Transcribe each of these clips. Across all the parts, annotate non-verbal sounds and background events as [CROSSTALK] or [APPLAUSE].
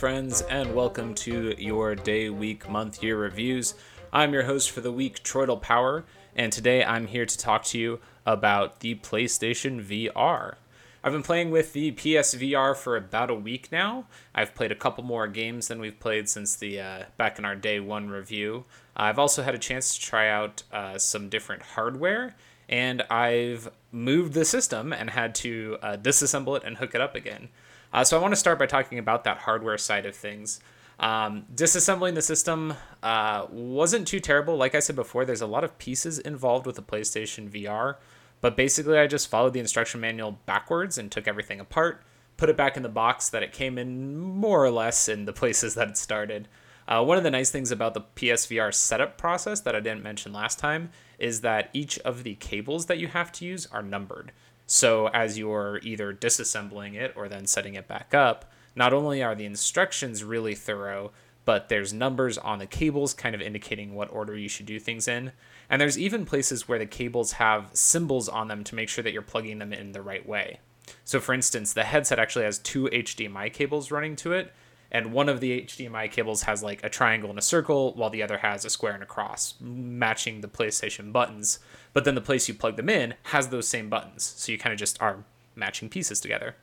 friends, and welcome to your day, week, month, year reviews. I'm your host for the week, Troidal Power, and today I'm here to talk to you about the PlayStation VR. I've been playing with the PSVR for about a week now. I've played a couple more games than we've played since the uh, back in our day one review. I've also had a chance to try out uh, some different hardware, and I've moved the system and had to uh, disassemble it and hook it up again. Uh, so I want to start by talking about that hardware side of things. Um, disassembling the system uh, wasn't too terrible. Like I said before, there's a lot of pieces involved with the PlayStation VR, but basically I just followed the instruction manual backwards and took everything apart, put it back in the box that it came in more or less in the [LAUGHS] places that it started. Uh, one of the nice things about the PSVR setup process that I didn't mention last time is that each of the cables that you have to use are numbered. So as you're either disassembling it or then setting it back up, not only are the instructions really thorough, but there's numbers on the cables kind of indicating what order you should do things in. And there's even places where the cables have symbols on them to make sure that you're plugging them in the right way. So, for instance, the headset actually has two HDMI cables running to it, and one of the HDMI cables has like a triangle and a circle, while the other has a square and a cross, matching the PlayStation buttons. But then the place you plug them in has those same buttons, so you kind of just are matching pieces together.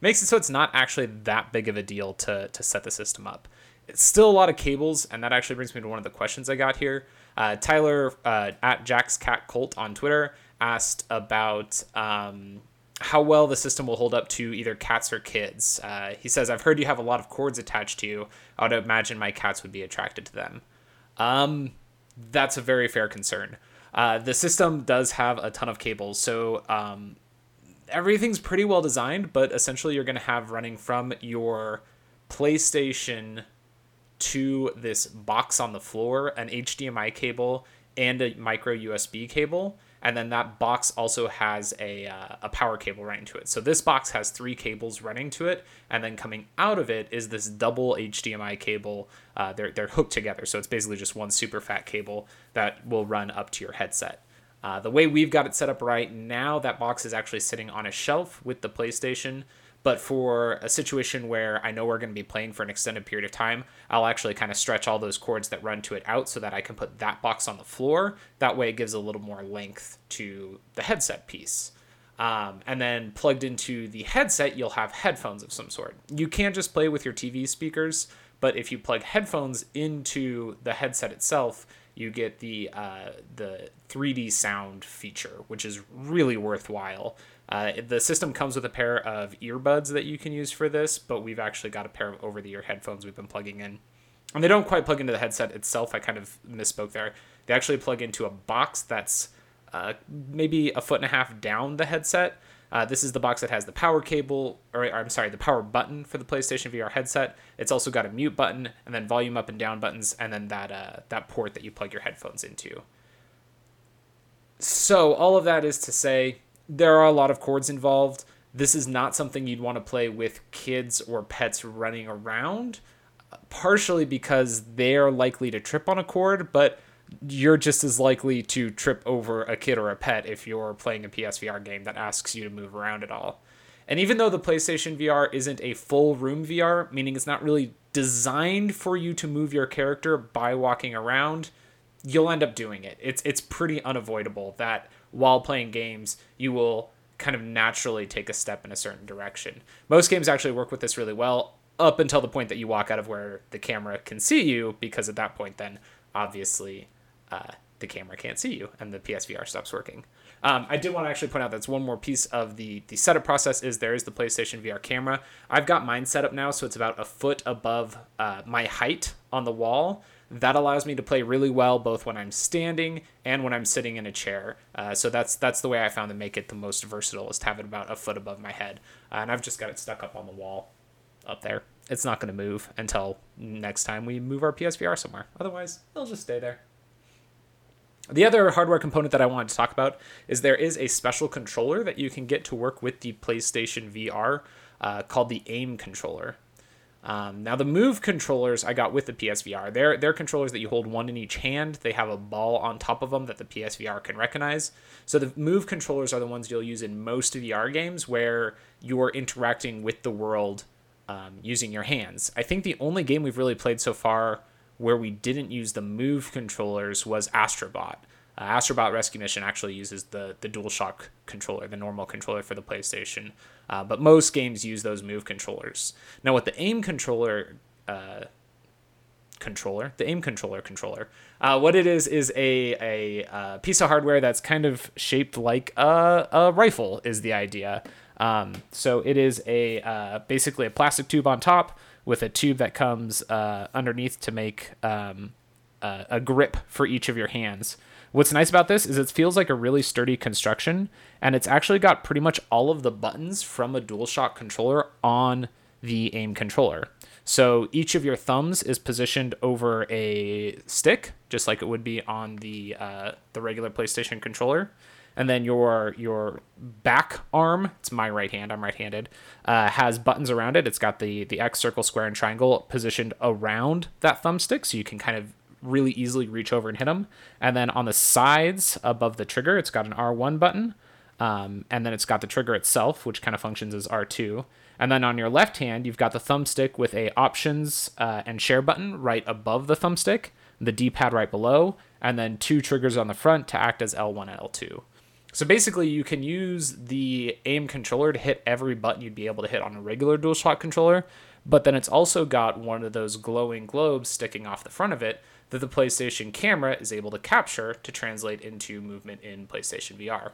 Makes it so it's not actually that big of a deal to to set the system up. It's still a lot of cables, and that actually brings me to one of the questions I got here. Uh, Tyler uh, at Jack's Cat Colt on Twitter asked about um, how well the system will hold up to either cats or kids. Uh, he says, I've heard you have a lot of cords attached to you. I would imagine my cats would be attracted to them. Um, that's a very fair concern. Uh, the system does have a ton of cables, so um, everything's pretty well designed, but essentially you're going to have running from your PlayStation to this box on the floor an HDMI cable and a micro USB cable and then that box also has a, uh, a power cable running to it. So this box has three cables running to it, and then coming out of it is this double HDMI cable. Uh, they're they're hooked together, so it's basically just one super fat cable that will run up to your headset. Uh, the way we've got it set up right now, that box is actually sitting on a shelf with the PlayStation. But for a situation where I know we're going to be playing for an extended period of time, I'll actually kind of stretch all those cords that run to it out so that I can put that box on the floor. That way, it gives a little more length to the headset piece. Um, and then plugged into the headset, you'll have headphones of some sort. You can just play with your TV speakers, but if you plug headphones into the headset itself, you get the uh, the 3D sound feature, which is really worthwhile. Uh, the system comes with a pair of earbuds that you can use for this, but we've actually got a pair of over the ear headphones we've been plugging in. And they don't quite plug into the headset itself. I kind of misspoke there. They actually plug into a box that's uh, maybe a foot and a half down the headset. Uh, this is the box that has the power cable, or, or, I'm sorry, the power button for the PlayStation VR headset. It's also got a mute button and then volume up and down buttons, and then that uh, that port that you plug your headphones into. So all of that is to say, there are a lot of cords involved. This is not something you'd want to play with kids or pets running around, partially because they're likely to trip on a cord, but you're just as likely to trip over a kid or a pet if you're playing a PSVR game that asks you to move around at all. And even though the PlayStation VR isn't a full room VR, meaning it's not really designed for you to move your character by walking around, you'll end up doing it. It's it's pretty unavoidable that while playing games, you will kind of naturally take a step in a certain direction. Most games actually work with this really well up until the point that you walk out of where the camera can see you, because at that point, then obviously uh, the camera can't see you and the PSVR stops working. Um, I did want to actually point out that's one more piece of the the setup process is there is the PlayStation VR camera. I've got mine set up now, so it's about a foot above uh, my height on the wall. That allows me to play really well both when I'm standing and when I'm sitting in a chair. Uh, so that's that's the way I found to make it the most versatile is to have it about a foot above my head. Uh, and I've just got it stuck up on the wall up there. It's not going to move until next time we move our PSVR somewhere. Otherwise, it'll just stay there. The other hardware component that I wanted to talk about is there is a special controller that you can get to work with the PlayStation VR uh, called the AIM controller. Um, now the Move controllers I got with the PSVR. They're they're controllers that you hold one in each hand. They have a ball on top of them that the PSVR can recognize. So the Move controllers are the ones you'll use in most VR games where you're interacting with the world um, using your hands. I think the only game we've really played so far where we didn't use the Move controllers was Astrobot. Uh, Astrobot Rescue Mission actually uses the the DualShock controller, the normal controller for the PlayStation, uh, but most games use those Move controllers. Now, with the Aim controller uh, controller, the aim controller controller. Uh, what it is is a a uh, piece of hardware that's kind of shaped like a, a rifle. Is the idea. Um, so it is a uh, basically a plastic tube on top with a tube that comes underneath to make um, a grip for each of your hands. What's nice about this is it feels like a really sturdy construction, and it's actually got pretty much all of the buttons from a DualShock controller on the aim controller. So each of your thumbs is positioned over a stick, just like it would be on the uh, the regular PlayStation controller. And then your your back arm, it's my right hand, I'm right-handed, uh, has buttons around it. It's got the the X, circle, square, and triangle positioned around that thumbstick, so you can kind of really easily reach over and hit them. And then on the sides above the trigger, it's got an R1 button. Um, and then it's got the trigger itself, which kind of functions as R2. And then on your left hand, you've got the thumbstick with a options uh, and share button right above the thumbstick, the D-pad right below, and then two triggers on the front to act as L1 and L2. So basically, you can use the aim controller to hit every button you'd be able to hit on a regular DualShock controller, but then it's also got one of those glowing globes sticking off the front of it that the PlayStation camera is able to capture to translate into movement in PlayStation VR.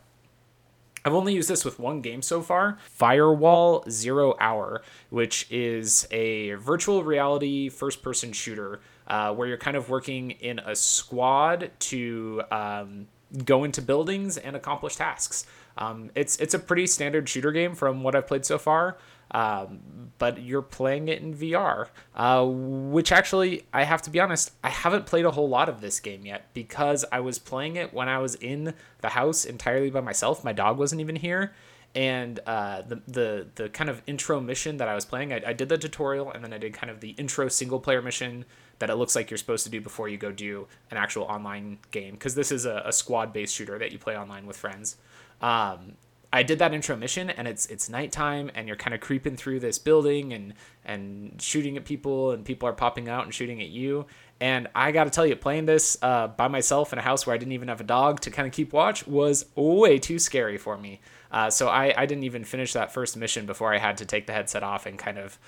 I've only used this with one game so far Firewall Zero Hour, which is a virtual reality first person shooter uh, where you're kind of working in a squad to um, go into buildings and accomplish tasks. Um, it's, it's a pretty standard shooter game from what I've played so far. Um, but you're playing it in VR, uh, which actually, I have to be honest, I haven't played a whole lot of this game yet because I was playing it when I was in the house entirely by myself. My dog wasn't even here. And uh, the, the the kind of intro mission that I was playing, I, I did the tutorial and then I did kind of the intro single player mission that it looks like you're supposed to do before you go do an actual online game because this is a, a squad based shooter that you play online with friends. Um, I did that intro mission and it's it's nighttime and you're kind of creeping through this building and and shooting at people and people are popping out and shooting at you. And I got to tell you, playing this uh, by myself in a house where I didn't even have a dog to kind of keep watch was way too scary for me. Uh, so I, I didn't even finish that first mission before I had to take the headset off and kind of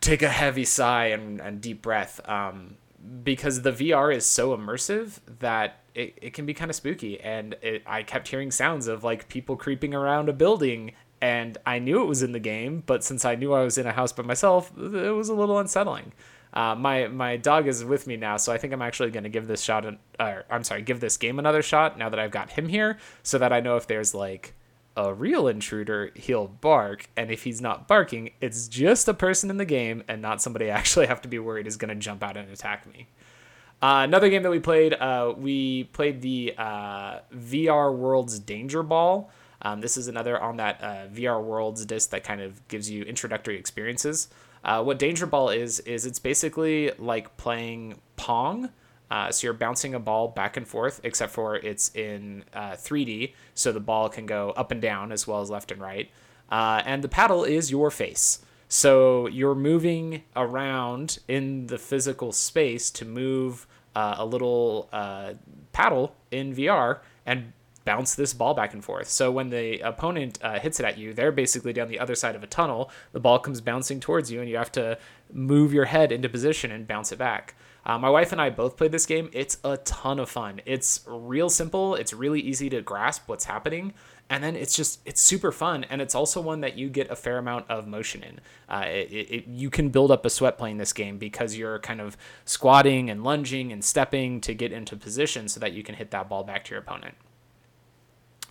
take a heavy sigh and, and deep breath. Um, because the VR is so immersive that it, it can be kind of spooky. And it, I kept hearing sounds of like people creeping around a building. And I knew it was in the game, but since I knew I was in a house by myself, it was a little unsettling. Uh, my my dog is with me now, so I think I'm actually going to give this shot, an, or I'm sorry, give this game another shot now that I've got him here, so that I know if there's like a real intruder, he'll bark, and if he's not barking, it's just a person in the game and not somebody I actually have to be worried is going to jump out and attack me. Uh, another game that we played, uh, we played the uh, VR Worlds Danger Ball. Um, this is another on that uh, VR Worlds disc that kind of gives you introductory experiences. Uh, what Danger Ball is is it's basically like playing Pong. Uh, so you're bouncing a ball back and forth, except for it's in 3D, so the ball can go up and down as well as left and right. and the paddle is your face. So you're moving around in the physical space to move uh, a little uh, paddle in VR and bounce this ball back and forth. So when the opponent uh, hits it at you, they're basically down the other side of a tunnel. The ball comes bouncing towards you, and you have to move your head into position and bounce it back. Uh, my wife and I both played this game. It's a ton of fun. It's real simple. It's really easy to grasp what's happening, and then it's just it's super fun and it's also one that you get a fair amount of motion in uh, it, it, you can build up a sweat playing this game because you're kind of squatting and lunging and stepping to get into position so that you can hit that ball back to your opponent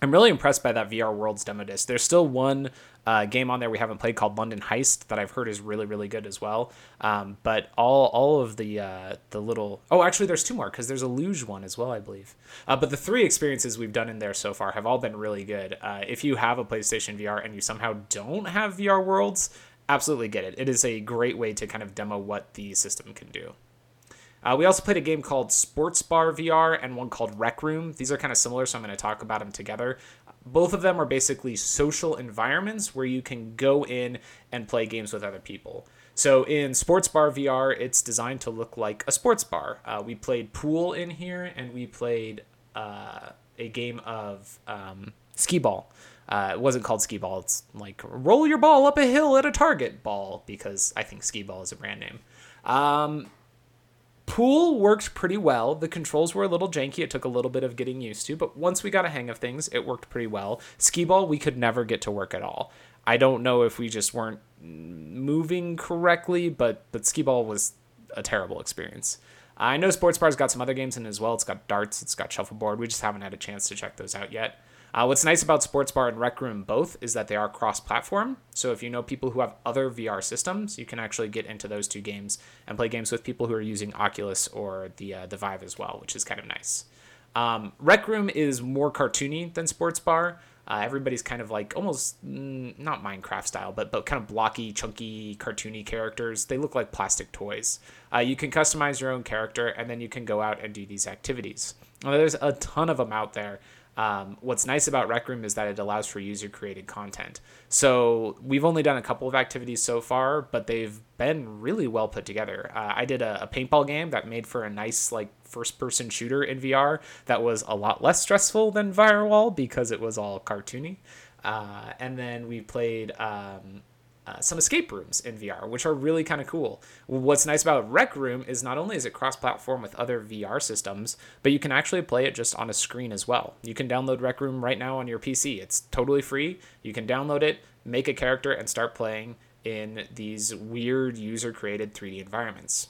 I'm really impressed by that VR Worlds demo disc. There's still one uh, game on there we haven't played called London Heist that I've heard is really really good as well. Um, but all all of the uh, the little oh actually there's two more because there's a luge one as well I believe. Uh, but the three experiences we've done in there so far have all been really good. Uh, if you have a PlayStation VR and you somehow don't have VR Worlds, absolutely get it. It is a great way to kind of demo what the system can do. Uh, we also played a game called Sports Bar VR and one called Rec Room. These are kind of similar, so I'm going to talk about them together. Both of them are basically social environments where you can go in and play games with other people. So in Sports Bar VR, it's designed to look like a sports bar. Uh, we played pool in here, and we played uh, a game of um, skee ball. Uh, it wasn't called skee ball. It's like roll your ball up a hill at a target ball because I think skee ball is a brand name. Um, Pool worked pretty well. The controls were a little janky. It took a little bit of getting used to, but once we got a hang of things, it worked pretty well. Skee ball, we could never get to work at all. I don't know if we just weren't moving correctly, but but skee ball was a terrible experience. I know Sports Bar's got some other games in as well. It's got darts, it's got shuffleboard. We just haven't had a chance to check those out yet. Uh, what's nice about Sports Bar and Rec Room both is that they are cross platform. So if you know people who have other VR systems, you can actually get into those two games and play games with people who are using Oculus or the, uh, the Vive as well, which is kind of nice. Um, Rec Room is more cartoony than Sports Bar. Uh, everybody's kind of like almost mm, not Minecraft style, but but kind of blocky, chunky, cartoony characters. They look like plastic toys. Uh, you can customize your own character, and then you can go out and do these activities. Well, there's a ton of them out there. Um, what's nice about Rec Room is that it allows for user created content. So we've only done a couple of activities so far, but they've been really well put together. Uh, I did a, a, paintball game that made for a nice like first person shooter in VR that was a lot less stressful than Firewall because it was all cartoony. Uh, and then we played um, uh, some escape rooms in VR, which are really kind of cool. What's nice about Rec Room is not only is it cross-platform with other VR systems, but you can actually play it just on a screen as well. You can download Rec Room right now on your PC. It's totally free. You can download it, make a character, and start playing in these weird user-created 3D environments.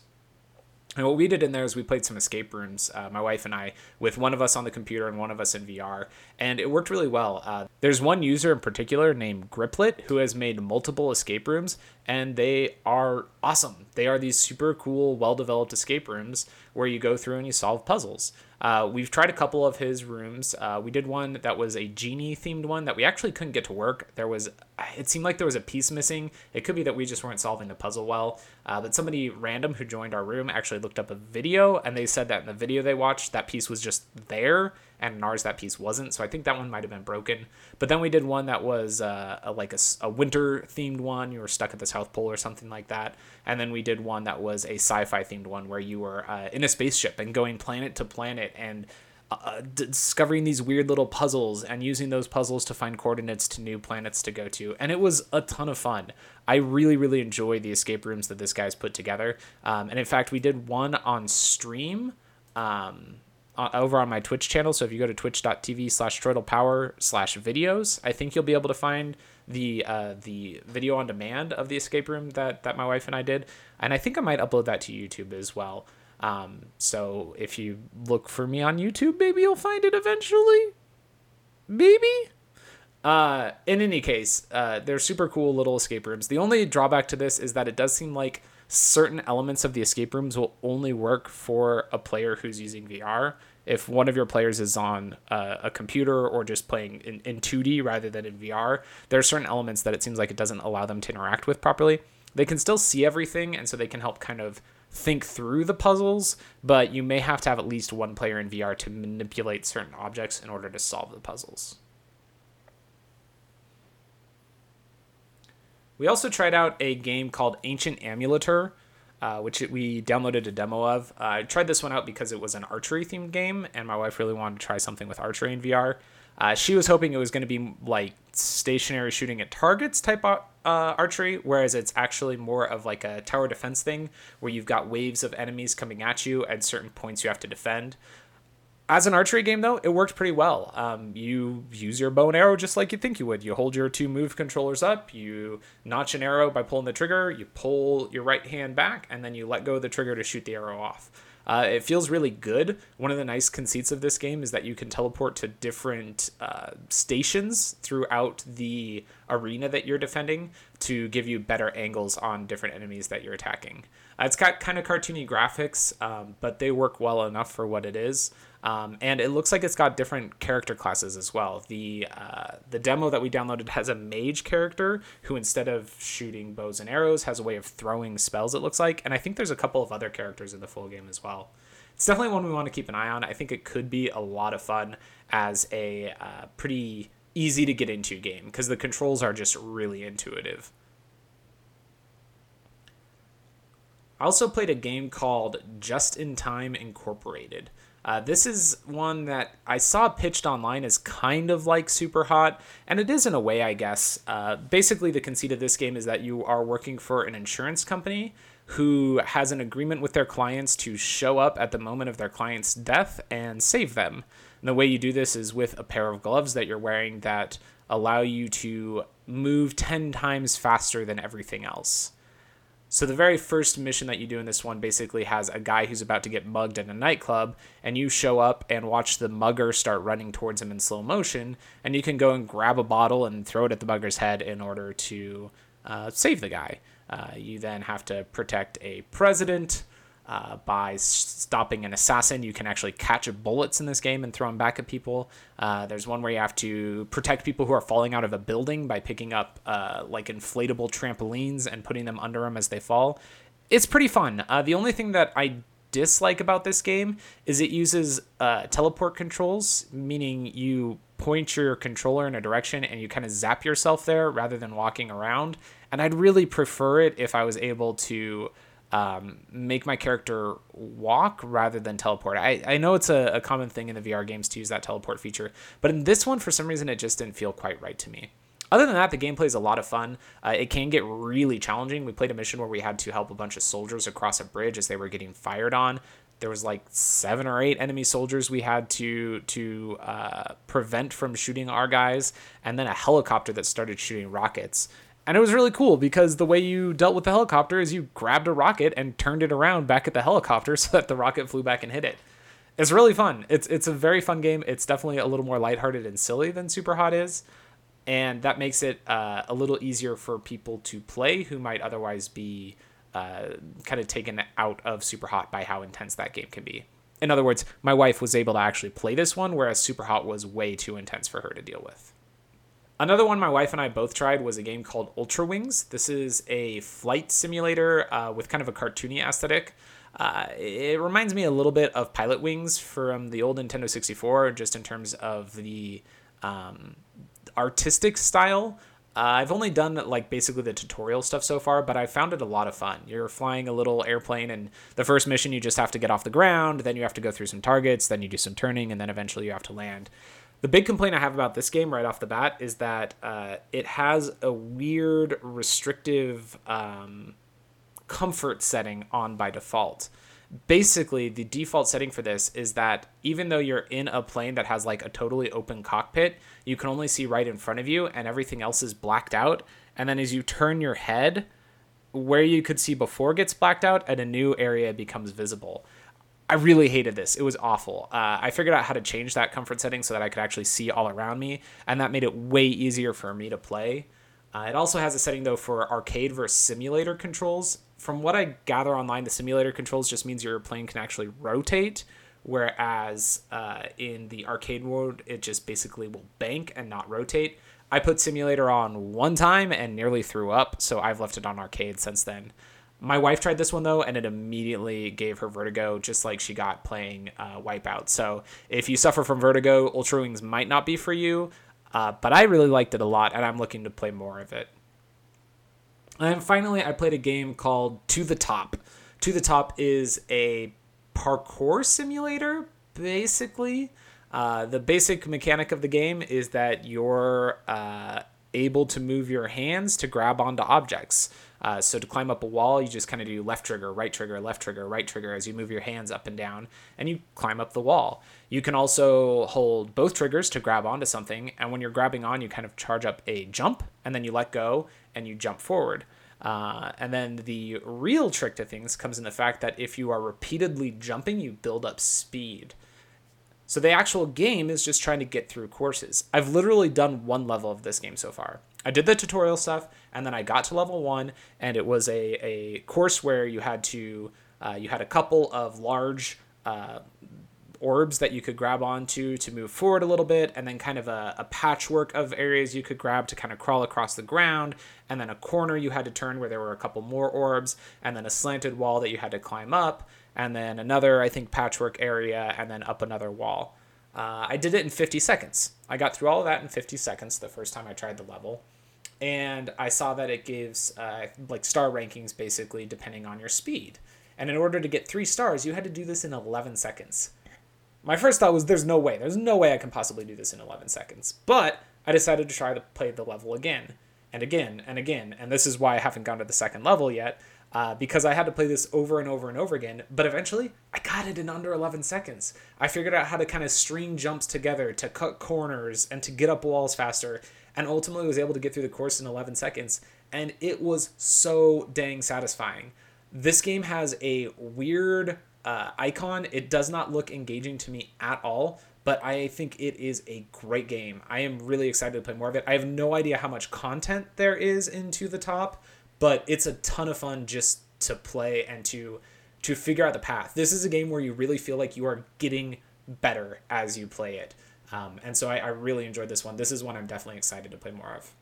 And what we did in there is we played some escape rooms, uh, my wife and I, with one of us on the computer and one of us in VR, and it worked really well. Uh, there's one user in particular named Griplet who has made multiple escape rooms, and they are awesome. They are these super cool, well developed escape rooms where you go through and you solve puzzles. Uh, we've tried a couple of his rooms. Uh, we did one that was a genie themed one that we actually couldn't get to work. There was, it seemed like there was a piece missing. It could be that we just weren't solving the puzzle well. Uh, but somebody random who joined our room actually looked up a video and they said that in the video they watched, that piece was just there and in ours that piece wasn't. So I think that one might have been broken. But then we did one that was uh, a, like a, a winter themed one. You were stuck at the South Pole or something like that. And then we did one that was a sci-fi themed one where you were uh, in a spaceship and going planet to planet and uh, discovering these weird little puzzles and using those puzzles to find coordinates to new planets to go to. And it was a ton of fun. I really, really enjoy the escape rooms that this guy's put together. Um, and in fact, we did one on stream. Um, over on my Twitch channel. So if you go to twitch.tv slash power slash videos, I think you'll be able to find the uh, the video on demand of the escape room that, that my wife and I did. And I think I might upload that to YouTube as well. Um, so if you look for me on YouTube, maybe you'll find it eventually. Maybe. Uh, in any case, uh, they're super cool little escape rooms. The only drawback to this is that it does seem like certain elements of the escape rooms will only work for a player who's using VR if one of your players is on uh, a computer or just playing in, in 2D rather than in VR, there are certain elements that it seems like it doesn't allow them to interact with properly. They can still see everything, and so they can help kind of think through the puzzles, but you may have to have at least one player in VR to manipulate certain objects in order to solve the puzzles. We also tried out a game called Ancient Amuletor, uh, which we downloaded a demo of. Uh, I tried this one out because it was an archery themed game, and my wife really wanted to try something with archery in VR. Uh, she was hoping it was going to be like stationary shooting at targets type uh, archery, whereas it's actually more of like a tower defense thing where you've got waves of enemies coming at you at certain points you have to defend. As an archery game, though, it worked pretty well. Um, you use your bow and arrow just like you think you would. You hold your two move controllers up, you notch an arrow by pulling the trigger, you pull your right hand back, and then you let go of the trigger to shoot the arrow off. Uh, it feels really good. One of the nice conceits of this game is that you can teleport to different uh, stations throughout the arena that you're defending to give you better angles on different enemies that you're attacking. Uh, it's got kind of cartoony graphics, um, but they work well enough for what it is. Um, and it looks like it's got different character classes as well. The uh, the demo that we downloaded has a mage character who, instead of shooting bows and arrows, has a way of throwing spells. It looks like, and I think there's a couple of other characters in the full game as well. It's definitely one we want to keep an eye on. I think it could be a lot of fun as a uh, pretty easy to get into game because the controls are just really intuitive. I also played a game called Just in Time Incorporated. Uh, this is one that I saw pitched online as kind of like Super Hot, and it is in a way, I guess. Uh, basically, the conceit of this game is that you are working for an insurance company who has an agreement with their clients to show up at the moment of their client's death and save them. And the way you do this is with a pair of gloves that you're wearing that allow you to move 10 times faster than everything else. So the very first mission that you do in this one basically has a guy who's about to get mugged in a nightclub, and you show up and watch the mugger start running towards him in slow motion, and you can go and grab a bottle and throw it at the mugger's head in order to uh, save the guy. Uh, you then have to protect a president, uh, by stopping an assassin. You can actually catch bullets in this game and throw them back at people. Uh, there's one where you have to protect people who are falling out of a building by picking up uh, like inflatable trampolines and putting them under them as they fall. It's pretty fun. Uh, the only thing that I dislike about this game is it uses uh, teleport controls, meaning you point your controller in a direction and you kind of zap yourself there rather than walking around. And I'd really prefer it if I was able to um, make my character walk rather than teleport. I, I know it's a, a common thing in the VR games to use that teleport feature, but in this one, for some reason, it just didn't feel quite right to me. Other than that, the gameplay is a lot of fun. Uh, it can get really challenging. We played a mission where we had to help a bunch of soldiers across a bridge as they were getting fired on. There was like seven or eight enemy soldiers we had to to uh, prevent from shooting our guys, and then a helicopter that started shooting rockets. And it was really cool because the way you dealt with the helicopter is you grabbed a rocket and turned it around back at the helicopter [LAUGHS] so that the rocket flew back and hit it. It's really fun. It's it's a very fun game. It's definitely a little more lighthearted and silly than Super Hot is, and that makes it uh, a little easier for people to play who might otherwise be uh, kind of taken out of Super Hot by how intense that game can be. In other words, my wife was able to actually play this one, whereas Super Hot was way too intense for her to deal with. Another one my wife and I both tried was a game called Ultra Wings. This is a flight simulator uh, with kind of a cartoony aesthetic. Uh, it reminds me a little bit of Pilot Wings from the old Nintendo 64, just in terms of the um, artistic style. Uh, I've only done like basically the tutorial stuff so far, but I found it a lot of fun. You're flying a little airplane, and the first mission you just have to get off the ground, then you have to go through some targets, then you do some turning, and then eventually you have to land. The big complaint I have about this game right off the bat is that uh, it has a weird, restrictive um, comfort setting on by default. Basically, the default setting for this is that even though you're in a plane that has like a totally open cockpit, you can only see right in front of you and everything else is blacked out. And then as you turn your head, where you could see before gets blacked out and a new area becomes visible. I really hated this. It was awful. Uh, I figured out how to change that comfort setting so that I could actually see all around me, and that made it way easier for me to play. Uh, it also has a setting though for arcade versus simulator controls. From what I gather online, the simulator controls just means your plane can actually rotate, whereas uh, in the arcade mode, it just basically will bank and not rotate. I put simulator on one time and nearly threw up, so I've left it on arcade since then. My wife tried this one though, and it immediately gave her vertigo, just like she got playing uh, Wipeout. So if you suffer from vertigo, Ultra Wings might not be for you, uh, but I really liked it a lot, and I'm looking to play more of it. And finally, I played a game called To the Top. To the Top is a parkour simulator, basically. Uh, the basic mechanic of the game is that you're uh, able to move your hands to grab onto objects. Uh, so to climb up a wall, you just kind of do left trigger, right trigger, left trigger, right trigger as you move your hands up and down, and you climb up the wall. You can also hold both triggers to grab onto something, and when you're grabbing on, you kind of charge up a jump, and then you let go and you jump forward. Uh, and then the real trick to things comes in the fact that if you are repeatedly jumping, you build up speed. So the actual game is just trying to get through courses. I've literally done one level of this game so far. I did the tutorial stuff, and then I got to level one, and it was a, a course where you had to uh, you had a couple of large uh, orbs that you could grab onto to move forward a little bit, and then kind of a, a patchwork of areas you could grab to kind of crawl across the ground, and then a corner you had to turn where there were a couple more orbs, and then a slanted wall that you had to climb up, and then another, I think, patchwork area, and then up another wall. Uh, I did it in 50 seconds. I got through all of that in 50 seconds the first time I tried the level. And I saw that it gives uh, like star rankings basically depending on your speed. And in order to get three stars, you had to do this in 11 seconds. My first thought was, there's no way. There's no way I can possibly do this in 11 seconds. But I decided to try to play the level again and again and again. And this is why I haven't gone to the second level yet uh, because I had to play this over and over and over again. But eventually, I got it in under 11 seconds. I figured out how to kind of string jumps together to cut corners and to get up walls faster, and ultimately was able to get through the course in 11 seconds. And it was so dang satisfying. This game has a weird uh, icon. It does not look engaging to me at all, but I think it is a great game. I am really excited to play more of it. I have no idea how much content there is into the top but it's a ton of fun just to play and to to figure out the path. This is a game where you really feel like you are getting better as you play it. Um, and so I, I really enjoyed this one. This is one I'm definitely excited to play more of.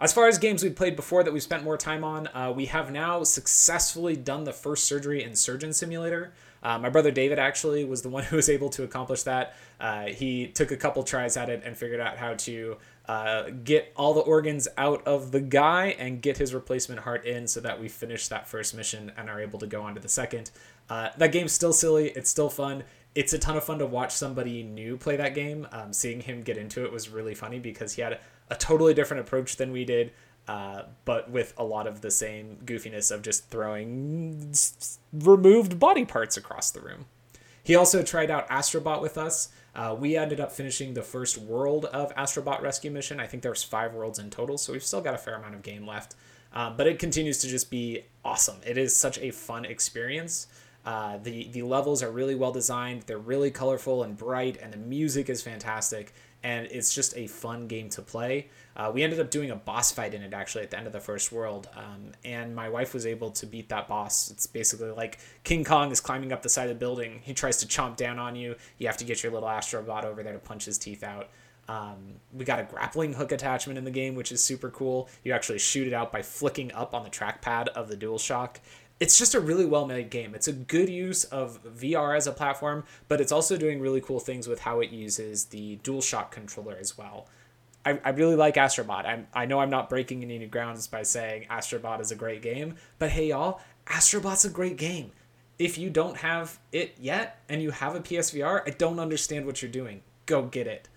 As far as games we've played before that we spent more time on, uh, we have now successfully done the first surgery in Surgeon Simulator. Uh, my brother David actually was the [LAUGHS] one who was able to accomplish that. Uh, he took a couple tries at it and figured out how to uh, get all the organs out of the guy and get his replacement heart in so that we finish that first mission and are able to go on to the second. Uh, that game's still silly. It's still fun. It's a ton of fun to watch somebody new play that game. Um, seeing him get into it was really funny because he had a, a totally different approach than we did. Uh, but with a lot of the same goofiness of just throwing removed body parts across the room. He also tried out Astrobot with us, uh, we ended up finishing the first world of Astrobot Rescue Mission. I think there's five worlds in total, so we've still got a fair amount of game left. Uh, but it continues to just be awesome. It is such a fun experience. Uh, the the levels are really well designed. They're really colorful and bright, and the music is fantastic and it's just a fun game to play. Uh, we ended up doing a boss fight in it actually at the end of the first world, um, and my wife was able to beat that boss. It's basically like King Kong is climbing up the side of the building. He tries to chomp down on you. You have to get your little astrobot over there to punch his teeth out. Um, we got a grappling hook attachment in the game, which is super cool. You actually shoot it out by flicking up on the trackpad of the DualShock, it's just a really well made game. It's a good use of VR as a platform, but it's also doing really cool things with how it uses the DualShock controller as well. I, I really like Astrobot. I'm, I know I'm not breaking any new grounds by saying Astrobot is a great game, but hey, y'all, Astrobot's a great game. If you don't have it yet and you have a PSVR, I don't understand what you're doing. Go get it.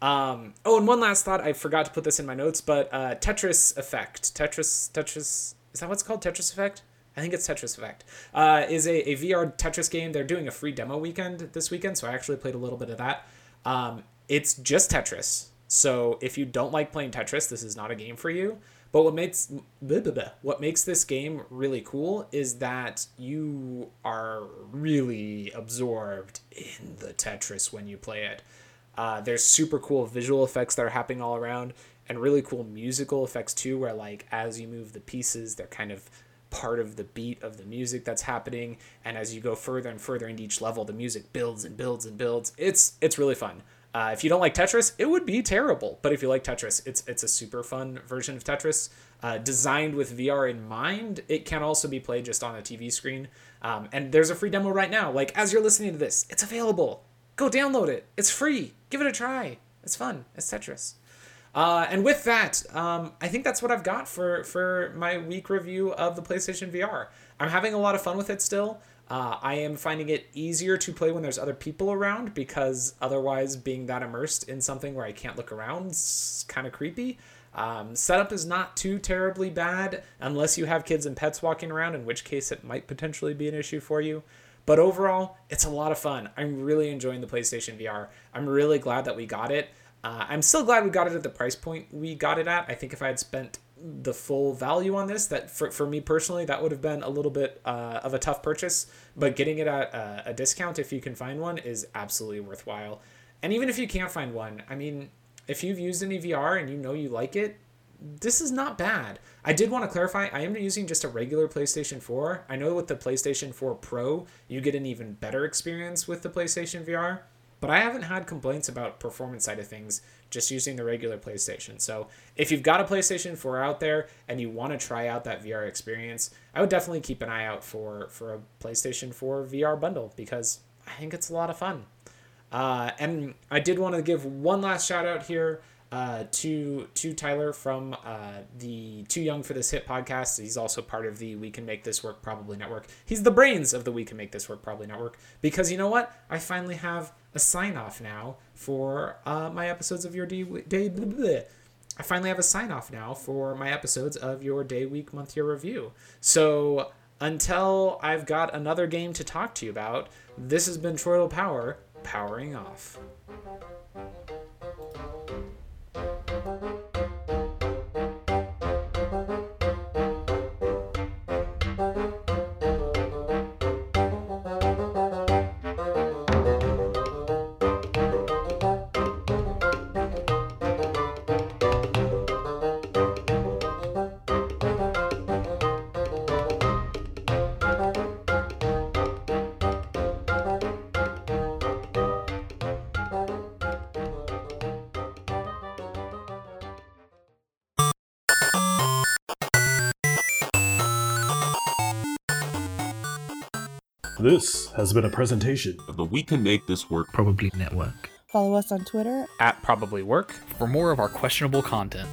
Um, oh, and one last thought. I forgot to put this in my notes, but uh, Tetris Effect. Tetris, Tetris, is that what's called? Tetris Effect? I think it's Tetris Effect, uh, is a, a VR Tetris game. They're doing a free demo weekend this weekend, so I actually played a little bit of that. Um, it's just Tetris. So if you don't like playing Tetris, this is not a game for you. But what makes blah, blah, blah, what makes this game really cool is that you are really absorbed in the Tetris when you play it. Uh, there's super cool visual effects that are happening all around, and really cool musical effects too, where like as you move the pieces, they're kind of part of the beat of the music that's happening. And as you go further and further into each level the music builds and builds and builds. It's it's really fun. Uh, if you don't like tetris it would be terrible. But if you like tetris it's it's a super fun version of tetris. Uh, designed with vr in mind it can also be played just on a tv screen. Um, and there's a free demo right now. Like as you're listening to this it's available. Go download it. It's free. Give it a try. It's fun. It's tetris uh, and with that, um, I think that's what I've got for for my week review of the PlayStation VR. I'm having a lot of fun with it still. Uh, I am finding it easier to play when there's other people around because otherwise, being that immersed in something where I can't look around is kind of creepy. Um, setup is not too terribly bad unless you have kids and pets walking around, in which case it might potentially be an issue for you. But overall, it's a lot of fun. I'm really enjoying the PlayStation VR. I'm really glad that we got it. Uh, I'm still glad we got it at the price point we got it at. I think if I had spent the full value on this, that for, for me personally, that would have been a little bit uh, of a tough purchase. But getting it at a, a discount, if you can find one, is absolutely worthwhile. And even if you can't find one, I mean, if you've used any VR and you know you like it, this is not bad. I did want to clarify, I am using just a regular PlayStation 4. I know with the PlayStation 4 Pro, you get an even better experience with the PlayStation VR, but I haven't had complaints about performance side of things just using the regular PlayStation. So if you've got a PlayStation 4 out there and you want to try out that VR experience, I would definitely keep an eye out for for a PlayStation 4 VR bundle because I think it's a lot of fun. Uh, and I did want to give one last shout out here uh, to to Tyler from uh, the Too Young for This Hit podcast. He's also part of the We Can Make This Work Probably Network. He's the brains of the We Can Make This Work Probably Network because you know what? I finally have a sign off now for uh, my episodes of your day. day blah, blah. I finally have a sign off now for my episodes of your day, week, month, year review. So until I've got another game to talk to you about, this has been Troidal Power powering off. This has been a presentation of the We Can Make This Work Probably Network. Follow us on Twitter At Probably Work. For more of our questionable content.